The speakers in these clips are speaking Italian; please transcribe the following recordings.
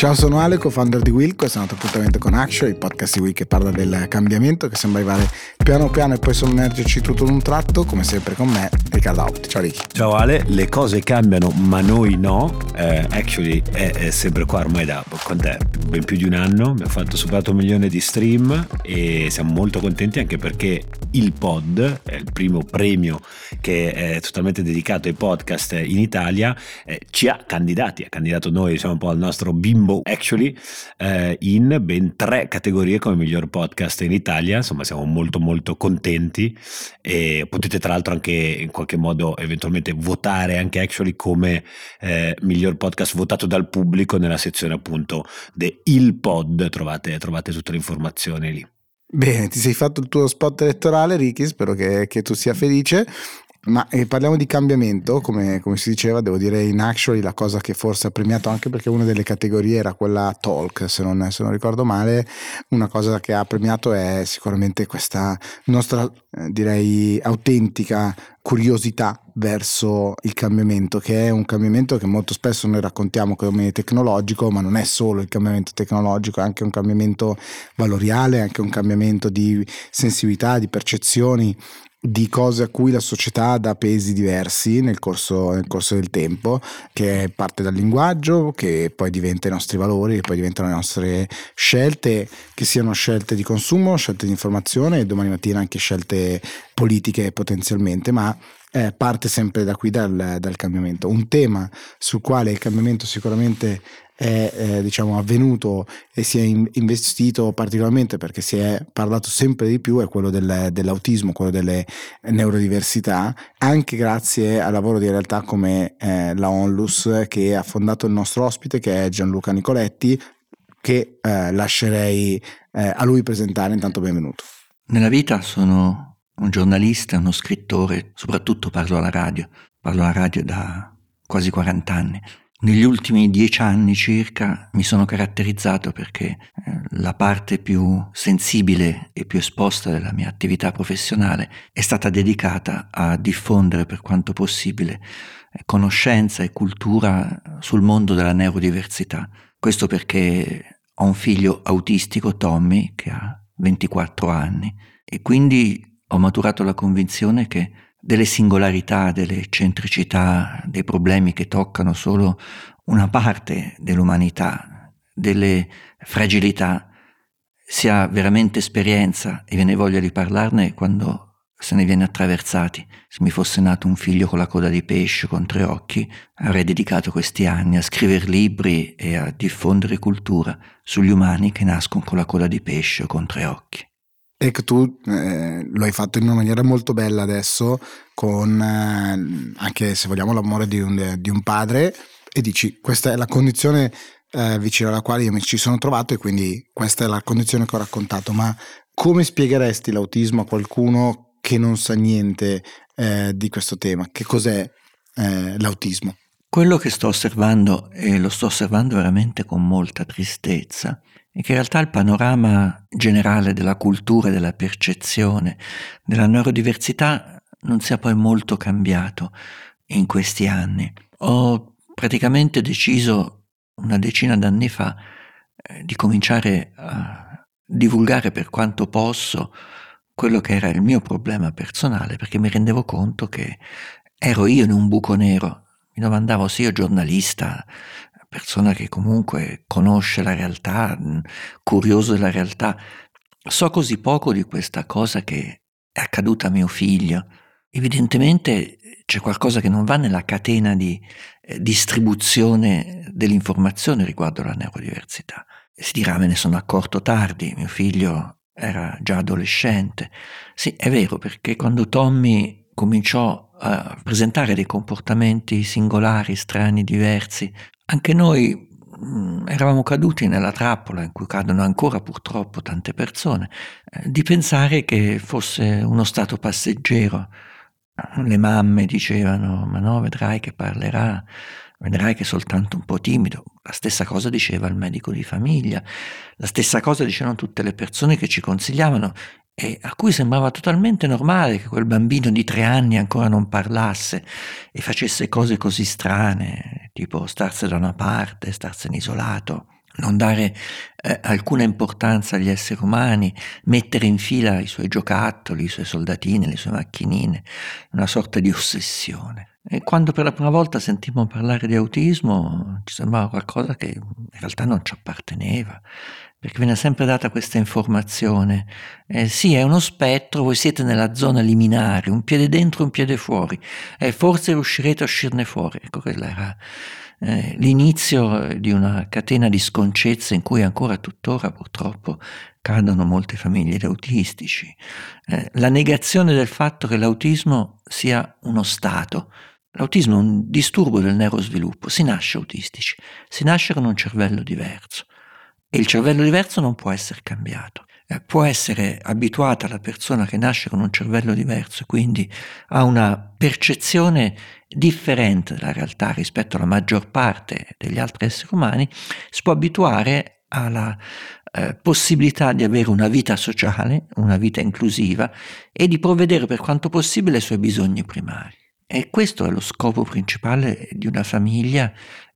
Ciao, sono Ale, co-founder di Will, questo è un appuntamento con Action, il podcast di Will che parla del cambiamento che sembra arrivare piano piano e poi sommergerci tutto in un tratto, come sempre con me, Riccardo Auti. Ciao Ricky. Ciao Ale, le cose cambiano ma noi no, eh, actually è, è, sempre qua ormai da quant'è? ben più di un anno, abbiamo fatto superato un milione di stream e siamo molto contenti anche perché il pod, è il primo premio che è totalmente dedicato ai podcast in Italia, eh, ci ha candidati, ha candidato noi, siamo un po' al nostro bimbo actually, eh, in ben tre categorie come miglior podcast in Italia, insomma siamo molto molto contenti. E potete tra l'altro anche in qualche modo eventualmente votare anche actually come eh, miglior podcast votato dal pubblico nella sezione appunto de il pod, trovate, trovate tutte le informazioni lì. Bene, ti sei fatto il tuo spot elettorale, Ricky, spero che, che tu sia felice. Ma eh, parliamo di cambiamento, come, come, si diceva, devo dire in Actually la cosa che forse ha premiato anche perché una delle categorie era quella talk, se non, se non ricordo male, una cosa che ha premiato è sicuramente questa nostra, eh, direi, autentica curiosità verso il cambiamento, che è un cambiamento che molto spesso noi raccontiamo come tecnologico, ma non è solo il cambiamento tecnologico, è anche un cambiamento valoriale, anche un cambiamento di sensibilità, di percezioni di cose a cui la società dà pesi diversi nel corso, nel corso, del tempo, che parte dal linguaggio, che poi diventa i nostri valori, che poi diventano le nostre scelte, che siano scelte di consumo, scelte di informazione e domani mattina anche scelte politiche potenzialmente, ma eh, parte sempre da qui dal, dal cambiamento. Un tema sul quale il cambiamento sicuramente è eh, diciamo, avvenuto e si è investito particolarmente perché si è parlato sempre di più è quello del, dell'autismo, quello delle neurodiversità, anche grazie al lavoro di realtà come eh, la Onlus che ha fondato il nostro ospite che è Gianluca Nicoletti che eh, lascerei eh, a lui presentare, intanto benvenuto. Nella vita sono un giornalista, uno scrittore, soprattutto parlo alla radio, parlo alla radio da quasi 40 anni negli ultimi dieci anni circa mi sono caratterizzato perché eh, la parte più sensibile e più esposta della mia attività professionale è stata dedicata a diffondere per quanto possibile eh, conoscenza e cultura sul mondo della neurodiversità. Questo perché ho un figlio autistico, Tommy, che ha 24 anni e quindi ho maturato la convinzione che delle singolarità, delle eccentricità, dei problemi che toccano solo una parte dell'umanità, delle fragilità, si ha veramente esperienza e viene voglia di parlarne quando se ne viene attraversati. Se mi fosse nato un figlio con la coda di pesce, con tre occhi, avrei dedicato questi anni a scrivere libri e a diffondere cultura sugli umani che nascono con la coda di pesce o con tre occhi. Ecco, tu eh, lo hai fatto in una maniera molto bella adesso, con eh, anche se vogliamo l'amore di un, di un, padre, e dici questa è la condizione eh, vicino alla quale io mi ci sono trovato e quindi questa è la condizione che ho raccontato. Ma come spiegheresti l'autismo a qualcuno che non sa niente eh, di questo tema? Che cos'è eh, l'autismo? Quello che sto osservando, e lo sto osservando veramente con molta tristezza, e che in realtà il panorama generale della cultura della percezione della neurodiversità non sia poi molto cambiato in questi anni. Ho praticamente deciso una decina d'anni fa eh, di cominciare a divulgare per quanto posso quello che era il mio problema personale, perché mi rendevo conto che ero io in un buco nero. Mi domandavo se io giornalista, persona che comunque conosce la realtà, curioso della realtà, so così poco di questa cosa che è accaduta a mio figlio. Evidentemente c'è qualcosa che non va nella catena di eh, distribuzione dell'informazione riguardo alla neurodiversità. Si dirà me ne sono accorto tardi, mio figlio era già adolescente. Sì, è vero, perché quando Tommy cominciò a presentare dei comportamenti singolari, strani, diversi, anche noi mh, mm, eravamo caduti nella trappola in cui cadono ancora purtroppo tante persone, eh, di pensare che fosse uno stato passeggero. Le mamme dicevano, ma no, vedrai che parlerà, vedrai che è soltanto un po' timido. La stessa cosa diceva il medico di famiglia, la stessa cosa dicevano tutte le persone che ci consigliavano e a cui sembrava totalmente normale che quel bambino di tre anni ancora non parlasse e facesse cose così strane, tipo starsene da una parte, starsene isolato. non dare eh, alcuna importanza agli esseri umani, mettere in fila i suoi giocattoli, i suoi soldatini, le sue macchinine, una sorta di ossessione. E quando per la prima volta sentimmo parlare di autismo ci sembrava qualcosa che in realtà non ci apparteneva, perché viene sempre data questa informazione. Eh, sì, è uno spettro, voi siete nella zona liminare, un piede dentro, un piede fuori, e forse riuscirete a uscirne fuori. Ecco, quella era eh, l'inizio di una catena di sconcezze in cui ancora tuttora purtroppo cadono molte famiglie di autistici. Eh, la negazione del fatto che l'autismo sia uno stato. L'autismo è un disturbo del neurosviluppo, si nasce autistici, si nasce con un cervello diverso. Il cervello diverso non può essere cambiato. Eh, può essere abituata la persona che nasce con un cervello diverso, quindi ha una percezione differente della realtà rispetto alla maggior parte degli altri esseri umani, si può abituare alla eh, possibilità di avere una vita sociale, una vita inclusiva e di provvedere per quanto possibile ai suoi bisogni primari. E questo è lo scopo principale di una famiglia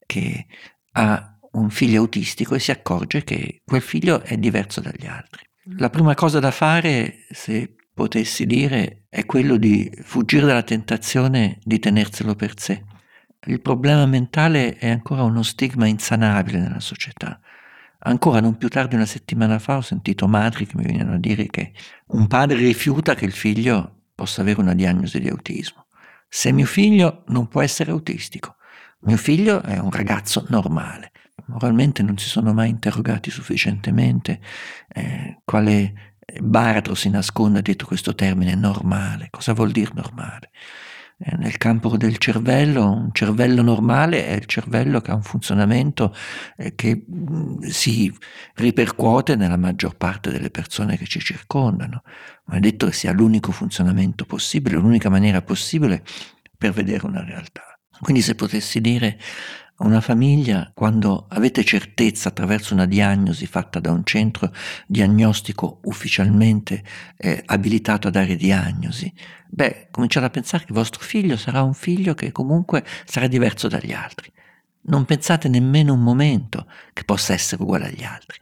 che ha un figlio autistico e si accorge che quel figlio è diverso dagli altri. La prima cosa da fare, se potessi dire, è quello di fuggire dalla tentazione di tenerselo per sé. Il problema mentale è ancora uno stigma insanabile nella società. Ancora non più tardi una settimana fa ho sentito madri che mi venivano a dire che un padre rifiuta che il figlio possa avere una diagnosi di autismo. Se mio figlio non può essere autistico, mio figlio è un ragazzo normale moralmente non si sono mai interrogati sufficientemente eh, quale baratro si nasconde dietro questo termine normale. Cosa vuol dire normale? Eh, nel campo del cervello, un cervello normale è il cervello che ha un funzionamento eh, che mh, mm, si ripercuote nella maggior parte delle persone che ci circondano. Ma è detto che sia l'unico funzionamento possibile, l'unica maniera possibile per vedere una realtà. Quindi se potessi dire una famiglia, quando avete certezza attraverso una diagnosi fatta da un centro diagnostico ufficialmente eh, abilitato a dare diagnosi, beh, cominciate a pensare che il vostro figlio sarà un figlio che comunque sarà diverso dagli altri. Non pensate nemmeno un momento che possa essere uguale agli altri,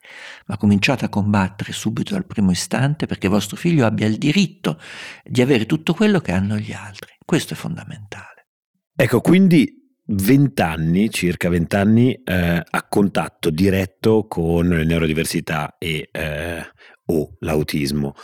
ma cominciate a combattere subito dal primo istante perché vostro figlio abbia il diritto di avere tutto quello che hanno gli altri. Questo è fondamentale. Ecco, quindi vent'anni, circa vent'anni, eh, a contatto diretto con le neurodiversità e eh, o l'autismo.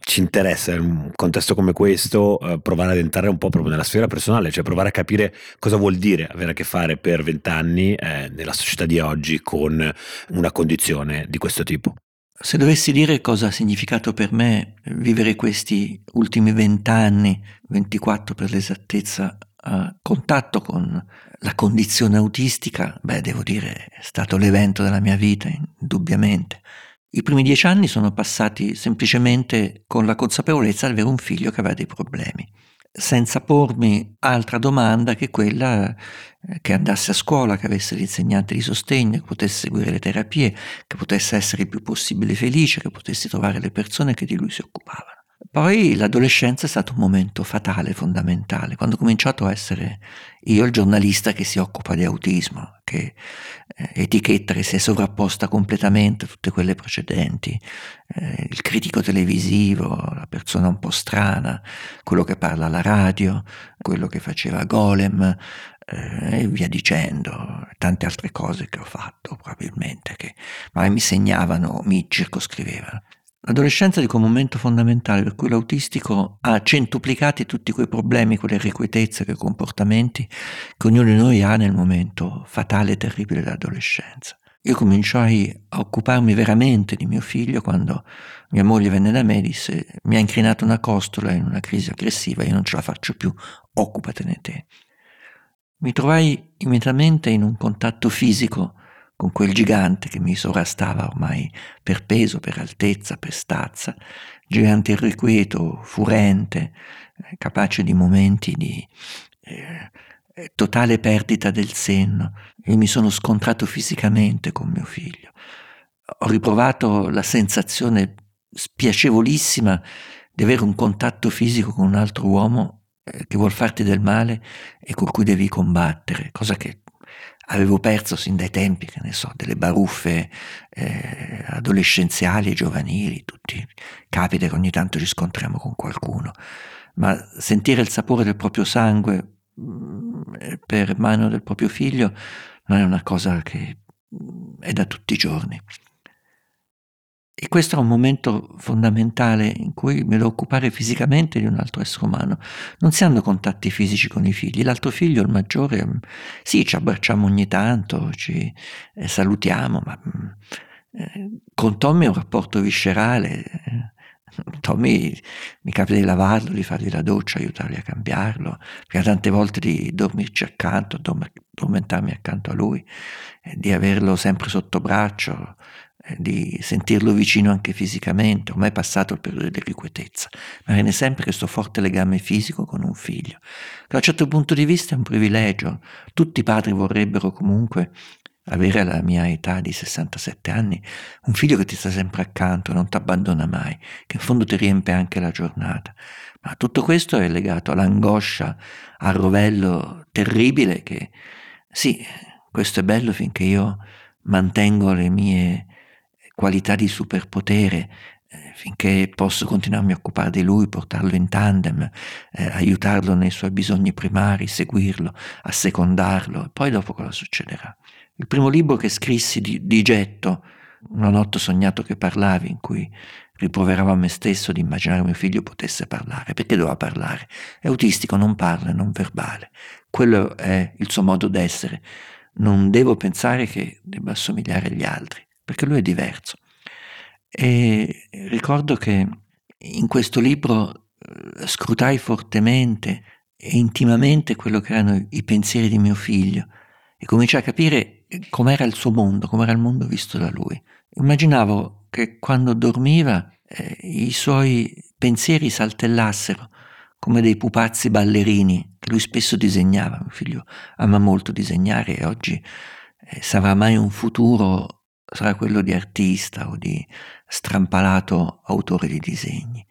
Ci interessa in un contesto come questo eh, provare ad entrare un po' proprio nella sfera personale, cioè provare a capire cosa vuol dire avere a che fare per vent'anni eh, nella società di oggi con una condizione di questo tipo. Se dovessi dire cosa ha significato per me vivere questi ultimi vent'anni, 24 per l'esattezza, a contatto con la condizione autistica, beh, devo dire, è stato l'evento della mia vita, indubbiamente. I primi dieci anni sono passati semplicemente con la consapevolezza di avere un figlio che aveva dei problemi, senza pormi altra domanda che quella eh, che andasse a scuola, che avesse l'insegnante di sostegno, che potesse seguire le terapie, che potesse essere il più possibile felice, che potesse trovare le persone che di lui si occupavano. Poi l'adolescenza è stato un momento fatale, fondamentale, quando ho cominciato a essere io il giornalista che si occupa di autismo, che eh, etichetta che si è sovrapposta completamente a tutte quelle precedenti, eh, il critico televisivo, la persona un po' strana, quello che parla alla radio, quello che faceva Golem eh, e via dicendo, tante altre cose che ho fatto probabilmente, che magari mi segnavano, mi circoscrivevano. L'adolescenza dico un momento fondamentale per cui l'autistico ha centuplicati tutti quei problemi, quelle irrequietezze, quei comportamenti che ognuno di noi ha nel momento fatale e terribile dell'adolescenza. Io cominciai a occuparmi veramente di mio figlio quando mia moglie venne da me e disse mi ha incrinato una costola in una crisi aggressiva, io non ce la faccio più, occupatene te. Mi trovai immediatamente in un contatto fisico con quel gigante che mi sovrastava ormai per peso, per altezza, per stazza, gigante irrequieto, furente, eh, capace di momenti di eh, eh, totale perdita del senno. E mi sono scontrato fisicamente con mio figlio. Ho riprovato la sensazione spiacevolissima di avere un contatto fisico con un altro uomo eh, che vuol farti del male e con cui devi combattere, cosa che avevo perso sin dai tempi, che ne so, delle baruffe eh, adolescenziali e giovanili, tutti. Capita che ogni tanto ci scontriamo con qualcuno, ma sentire il sapore del proprio sangue mm, per mano del proprio figlio non è una cosa che è da tutti i giorni. E questo è un momento fondamentale in cui mi devo occupare fisicamente di un altro essere umano. Non si hanno contatti fisici con i figli. L'altro figlio, il maggiore, mm, sì, ci abbracciamo ogni tanto, ci eh, salutiamo, ma mm, eh, con Tommy è un rapporto viscerale. Tommy mi capita di lavarlo, di fargli la doccia, aiutarli a cambiarlo, perché tante volte di dormirci accanto, addormentarmi accanto a lui, di averlo sempre sotto braccio, eh, di sentirlo vicino anche fisicamente, ormai è passato il periodo dell'irrequietezza, ma viene sempre questo forte legame fisico con un figlio, che da un certo punto di vista è un privilegio. Tutti i padri vorrebbero comunque avere alla mia età di 67 anni un figlio che ti sta sempre accanto, non ti abbandona mai, che in fondo ti riempie anche la giornata. Ma tutto questo è legato all'angoscia, al rovello terribile che sì, questo è bello finché io mantengo le mie qualità di superpotere eh, finché posso continuarmi a occupare di lui, portarlo in tandem, eh, aiutarlo nei suoi bisogni primari, seguirlo, assecondarlo, poi dopo cosa succederà? Il primo libro che scrissi di, di getto, Una notte sognato che parlavi, in cui riproveravo a me stesso di immaginare mio figlio potesse parlare. Perché doveva parlare? È autistico, non parla, è non verbale. Quello è il suo modo d'essere. Non devo pensare che debba assomigliare agli altri perché lui è diverso. E ricordo che in questo libro eh, scrutai fortemente e intimamente quello che erano i pensieri di mio figlio e cominciai a capire com'era il suo mondo, com'era il mondo visto da lui. Immaginavo che quando dormiva eh, i suoi pensieri saltellassero come dei pupazzi ballerini che lui spesso disegnava. Mio figlio ama molto disegnare e oggi eh, sarà mai un futuro sarà quello di artista o di strampalato autore di disegni.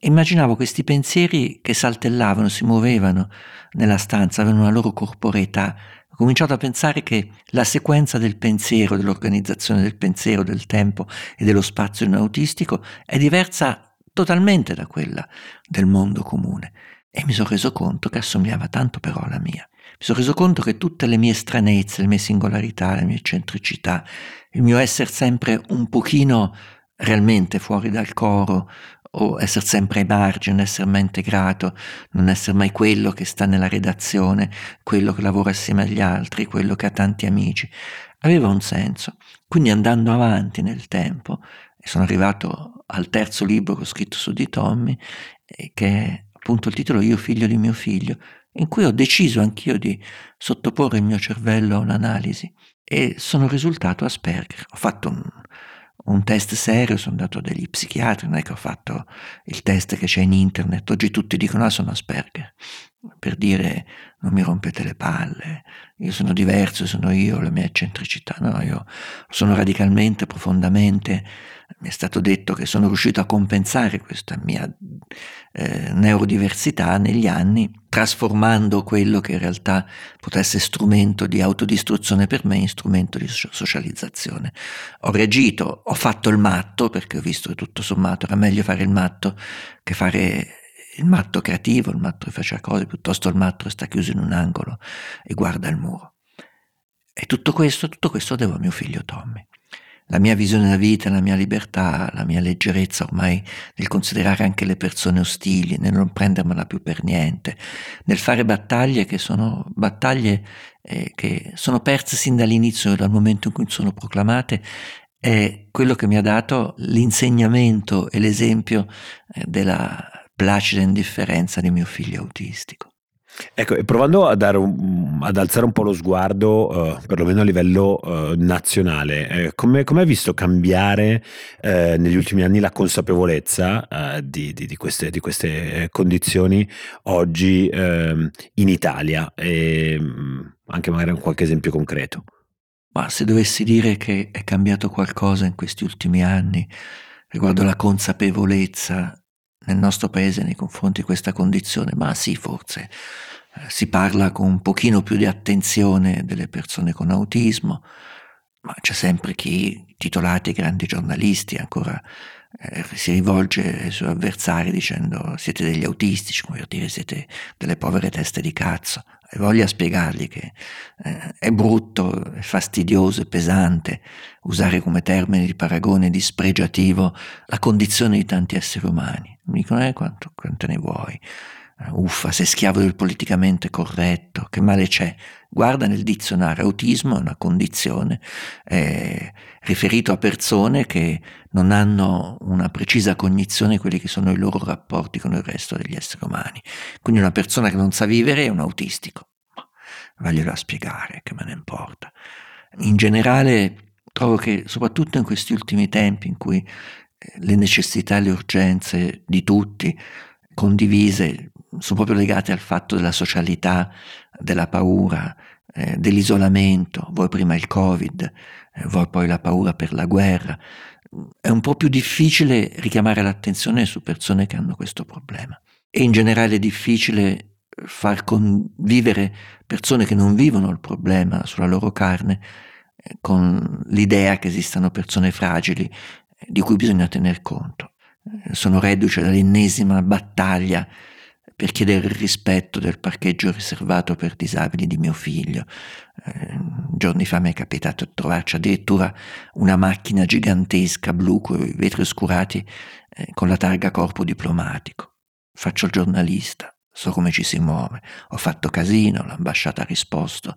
Immaginavo questi pensieri che saltellavano, si muovevano nella stanza, avevano una loro corporeità. Ho cominciato a pensare che la sequenza del pensiero, dell'organizzazione del pensiero, del tempo e dello spazio in autistico è diversa totalmente da quella del mondo comune. E mi sono reso conto che assomigliava tanto però alla mia. Mi sono reso conto che tutte le mie stranezze, le mie singolarità, le mie eccentricità, il mio essere sempre un pochino realmente fuori dal coro o essere sempre ai margini, non essere mai integrato, non essere mai quello che sta nella redazione, quello che lavora assieme agli altri, quello che ha tanti amici, aveva un senso. Quindi andando avanti nel tempo, sono arrivato al terzo libro che ho scritto su di Tommy, che è appunto il titolo Io figlio di mio figlio, in cui ho deciso anch'io di sottoporre il mio cervello a un'analisi e sono risultato Asperger. Ho fatto un, un test serio, sono andato dagli psichiatri, non è che ho fatto il test che c'è in internet, oggi tutti dicono ah sono Asperger, per dire non mi rompete le palle, io sono diverso, sono io, la mia eccentricità, no, io sono radicalmente, profondamente mi è stato detto che sono riuscito a compensare questa mia eh, neurodiversità negli anni, trasformando quello che in realtà potesse strumento di autodistruzione per me in strumento di socializzazione. Ho reagito, ho fatto il matto, perché ho visto che tutto sommato era meglio fare il matto che fare il matto creativo, il matto che faceva cose, piuttosto il matto che sta chiuso in un angolo e guarda il muro. E tutto questo, tutto questo devo a mio figlio Tommy la mia visione della vita, la mia libertà, la mia leggerezza ormai nel considerare anche le persone ostili, nel non prendermela più per niente, nel fare battaglie che sono battaglie eh, che sono perse sin dall'inizio, dal momento in cui sono proclamate, è quello che mi ha dato l'insegnamento e l'esempio eh, della placida indifferenza di mio figlio autistico. Ecco, provando un, ad alzare un po' lo sguardo, uh, perlomeno a livello uh, nazionale, eh, come, hai visto cambiare eh, negli ultimi anni la consapevolezza uh, di, di, di, queste, di, queste, condizioni oggi ehm, in Italia? E mm, anche magari un qualche esempio concreto. Ma se dovessi dire che è cambiato qualcosa in questi ultimi anni riguardo la consapevolezza nel nostro paese nei confronti di questa condizione, ma sì, forse si parla con un pochino più di attenzione delle persone con autismo, ma c'è sempre chi, titolati grandi giornalisti, ancora eh, si rivolge ai suoi avversari dicendo siete degli autistici, come dire siete delle povere teste di cazzo. E voglia spiegargli che eh, è brutto, è fastidioso, è pesante usare come termine di paragone dispregiativo la condizione di tanti esseri umani. Mi dicono, eh, quanto, quanto ne vuoi? Uffa, sei schiavo del politicamente corretto, che male c'è? Guarda nel dizionario, autismo è una condizione eh, riferito a persone che non hanno una precisa cognizione di quelli che sono i loro rapporti con il resto degli esseri umani. Quindi una persona che non sa vivere è un autistico. Vaglielo a spiegare, che me ne importa. In generale trovo che soprattutto in questi ultimi tempi in cui eh, le necessità e le urgenze di tutti condivise sono proprio legate al fatto della socialità, della paura, eh, dell'isolamento, vuoi prima il Covid, eh, vuoi poi la paura per la guerra. È un po' più difficile richiamare l'attenzione su persone che hanno questo problema. E in generale è difficile far convivere persone che non vivono il problema sulla loro carne eh, con l'idea che esistano persone fragili eh, di cui bisogna tener conto. Eh, sono reduce dall'ennesima battaglia per chiedere il rispetto del parcheggio riservato per disabili di mio figlio. Eh, giorni fa mi è capitato di trovarci addirittura una macchina gigantesca blu con i vetri oscurati eh, con la targa corpo diplomatico. Faccio il giornalista, so come ci si muove, ho fatto casino, l'ambasciata ha risposto,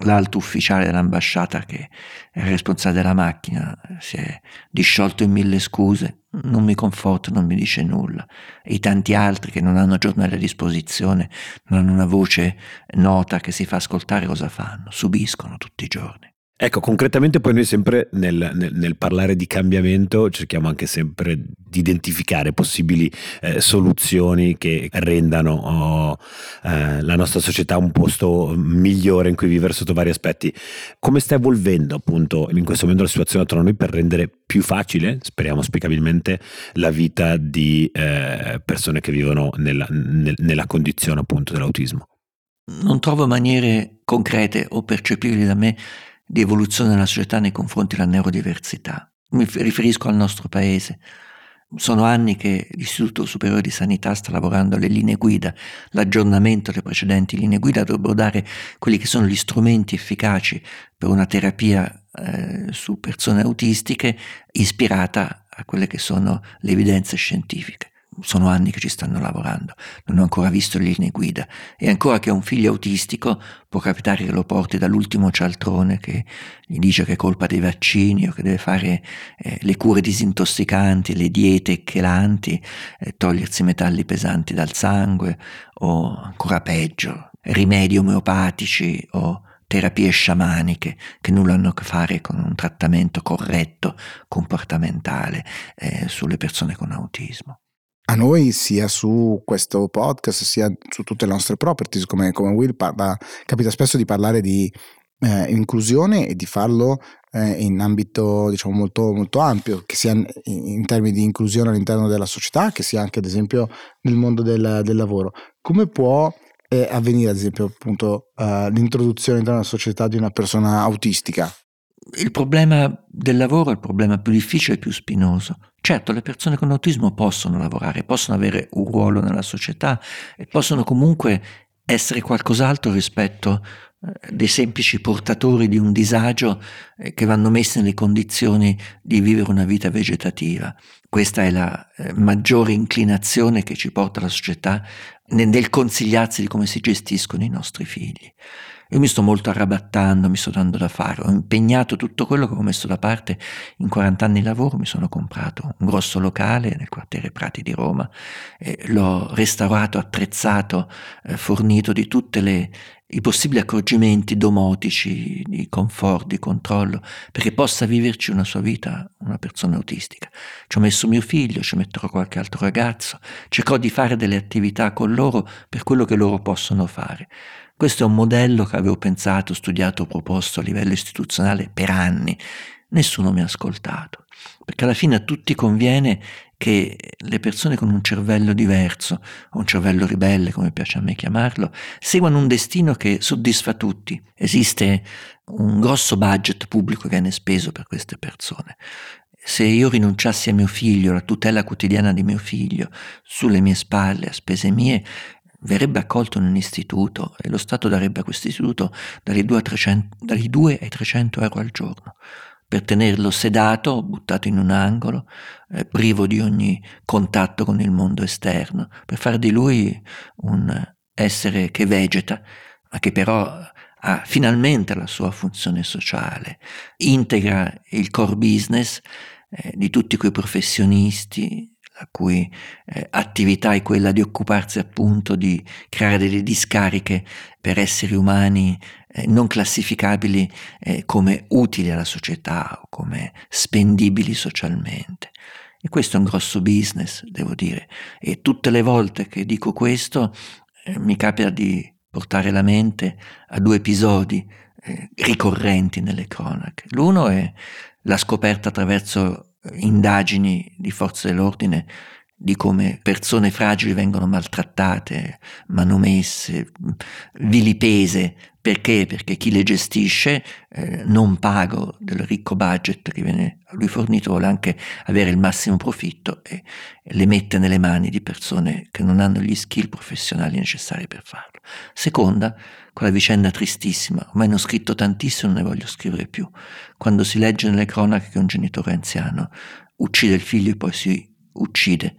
l'alto ufficiale dell'ambasciata che è il responsabile della macchina si è disciolto in mille scuse, non mi conforta, non mi dice nulla. E i tanti altri che non hanno giornali a disposizione, non hanno una voce nota che si fa ascoltare cosa fanno, subiscono tutti i giorni. Ecco, concretamente poi noi sempre nel, nel, nel, parlare di cambiamento cerchiamo anche sempre di identificare possibili eh, soluzioni che rendano oh, eh, la nostra società un posto migliore in cui vivere sotto vari aspetti. Come sta evolvendo appunto in questo momento la situazione attorno a noi per rendere più facile, speriamo spiegabilmente, la vita di eh, persone che vivono nella, nel, nella condizione appunto dell'autismo? Non trovo maniere concrete o percepibili da me di evoluzione della società nei confronti della neurodiversità. Mi riferisco al nostro paese. Sono anni che l'Istituto Superiore di Sanità sta lavorando alle linee guida, l'aggiornamento delle precedenti linee guida dovrebbero dare quelli che sono gli strumenti efficaci per una terapia eh, su persone autistiche ispirata a quelle che sono le evidenze scientifiche sono anni che ci stanno lavorando, non ho ancora visto le linee guida. E ancora che ha un figlio autistico può capitare che lo porti dall'ultimo cialtrone che gli dice che è colpa dei vaccini o che deve fare eh, le cure disintossicanti, le diete chelanti, eh, togliersi metalli pesanti dal sangue o ancora peggio, rimedi omeopatici o terapie sciamaniche che nulla hanno a che fare con un trattamento corretto comportamentale eh, sulle persone con autismo a noi sia su questo podcast sia su tutte le nostre properties come, come Will parla, capita spesso di parlare di eh, inclusione e di farlo eh, in ambito diciamo molto, molto ampio che sia in, in, termini di inclusione all'interno della società che sia anche ad esempio nel mondo del, del lavoro. Come può eh, avvenire ad esempio appunto uh, l'introduzione all'interno della società di una persona autistica il problema del lavoro è il problema più difficile e più spinoso. Certo, le persone con autismo possono lavorare, possono avere un ruolo nella società e possono comunque essere qualcos'altro rispetto eh, dei semplici portatori di un disagio eh, che vanno messi nelle condizioni di vivere una vita vegetativa. Questa è la eh, maggiore inclinazione che ci porta la società nel consigliarsi di come si gestiscono i nostri figli. Io mi sto molto arrabattando, mi sto dando da fare, ho impegnato tutto quello che ho messo da parte in 40 anni di lavoro, mi sono comprato un grosso locale nel quartiere Prati di Roma, l'ho restaurato, attrezzato, eh, fornito di tutti i possibili accorgimenti domotici, di conforto, di controllo, perché possa viverci una sua vita una persona autistica. Ci ho messo mio figlio, ci metterò qualche altro ragazzo, cercherò di fare delle attività con loro per quello che loro possono fare. Questo è un modello che avevo pensato, studiato, proposto a livello istituzionale per anni. Nessuno mi ha ascoltato, perché alla fine a tutti conviene che le persone con un cervello diverso, o un cervello ribelle, come piace a me chiamarlo, seguano un destino che soddisfa tutti. Esiste un grosso budget pubblico che viene speso per queste persone. Se io rinunciassi a mio figlio, alla tutela quotidiana di mio figlio, sulle mie spalle, a spese mie, verrebbe accolto in un istituto e lo Stato darebbe a questo istituto dai 2, 300, dai 2 ai 300 euro al giorno. Per tenerlo sedato, buttato in un angolo, eh, privo di ogni contatto con il mondo esterno, per fare di lui un essere che vegeta, ma che però ha finalmente la sua funzione sociale, integra il core business eh, di tutti quei professionisti la cui eh, attività è quella di occuparsi appunto di creare delle discariche per esseri umani eh, non classificabili eh, come utili alla società o come spendibili socialmente. E questo è un grosso business, devo dire. E tutte le volte che dico questo eh, mi capita di portare la mente a due episodi eh, ricorrenti nelle cronache. L'uno è la scoperta attraverso indagini di forze dell'ordine di come persone fragili vengono maltrattate, manomesse, vilipese. Perché? Perché chi le gestisce, eh, non pago del ricco budget che viene a lui fornito, vuole anche avere il massimo profitto e, le mette nelle mani di persone che non hanno gli skill professionali necessari per farlo. Seconda, quella vicenda tristissima, ormai ne ho scritto tantissimo, non ne voglio scrivere più, quando si legge nelle cronache che un genitore anziano uccide il figlio e poi si uccide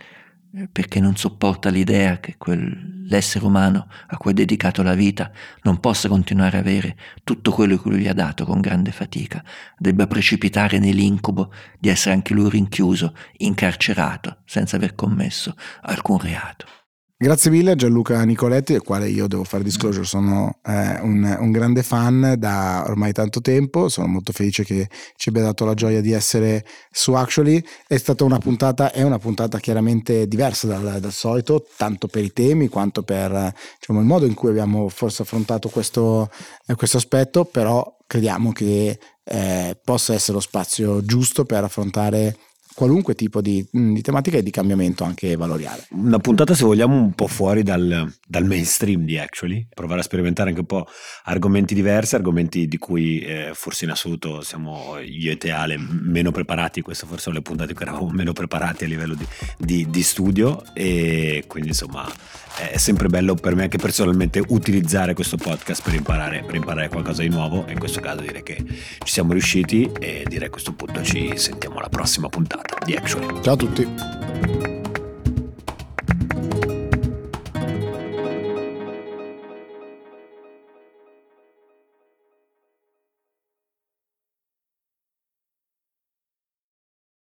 eh, perché non sopporta l'idea che quell'essere umano a cui è dedicato la vita non possa continuare a avere tutto quello che lui gli ha dato con grande fatica, debba precipitare nell'incubo di essere anche lui rinchiuso, incarcerato, senza aver commesso alcun reato. Grazie mille Gianluca Nicoletti, del quale io devo fare disclosure, sono eh, un, un, grande fan da ormai tanto tempo, sono molto felice che ci abbia dato la gioia di essere su Actually, è stata una puntata, è una puntata chiaramente diversa dal, dal solito, tanto per i temi quanto per diciamo, il modo in cui abbiamo forse affrontato questo, eh, questo aspetto, però crediamo che eh, possa essere lo spazio giusto per affrontare qualunque tipo di, mm, di, tematica e di cambiamento anche valoriale. Una puntata se vogliamo un po' fuori dal, dal, mainstream di Actually, provare a sperimentare anche un po' argomenti diversi, argomenti di cui eh, forse in assoluto siamo io e te Ale meno preparati, queste forse sono le puntate che eravamo meno preparati a livello di, di, di studio. E quindi insomma è sempre bello per me anche personalmente utilizzare questo podcast per imparare, per imparare qualcosa di nuovo. E in questo caso direi che ci siamo riusciti e direi a questo punto ci sentiamo alla prossima puntata di Actually. Ciao a tutti.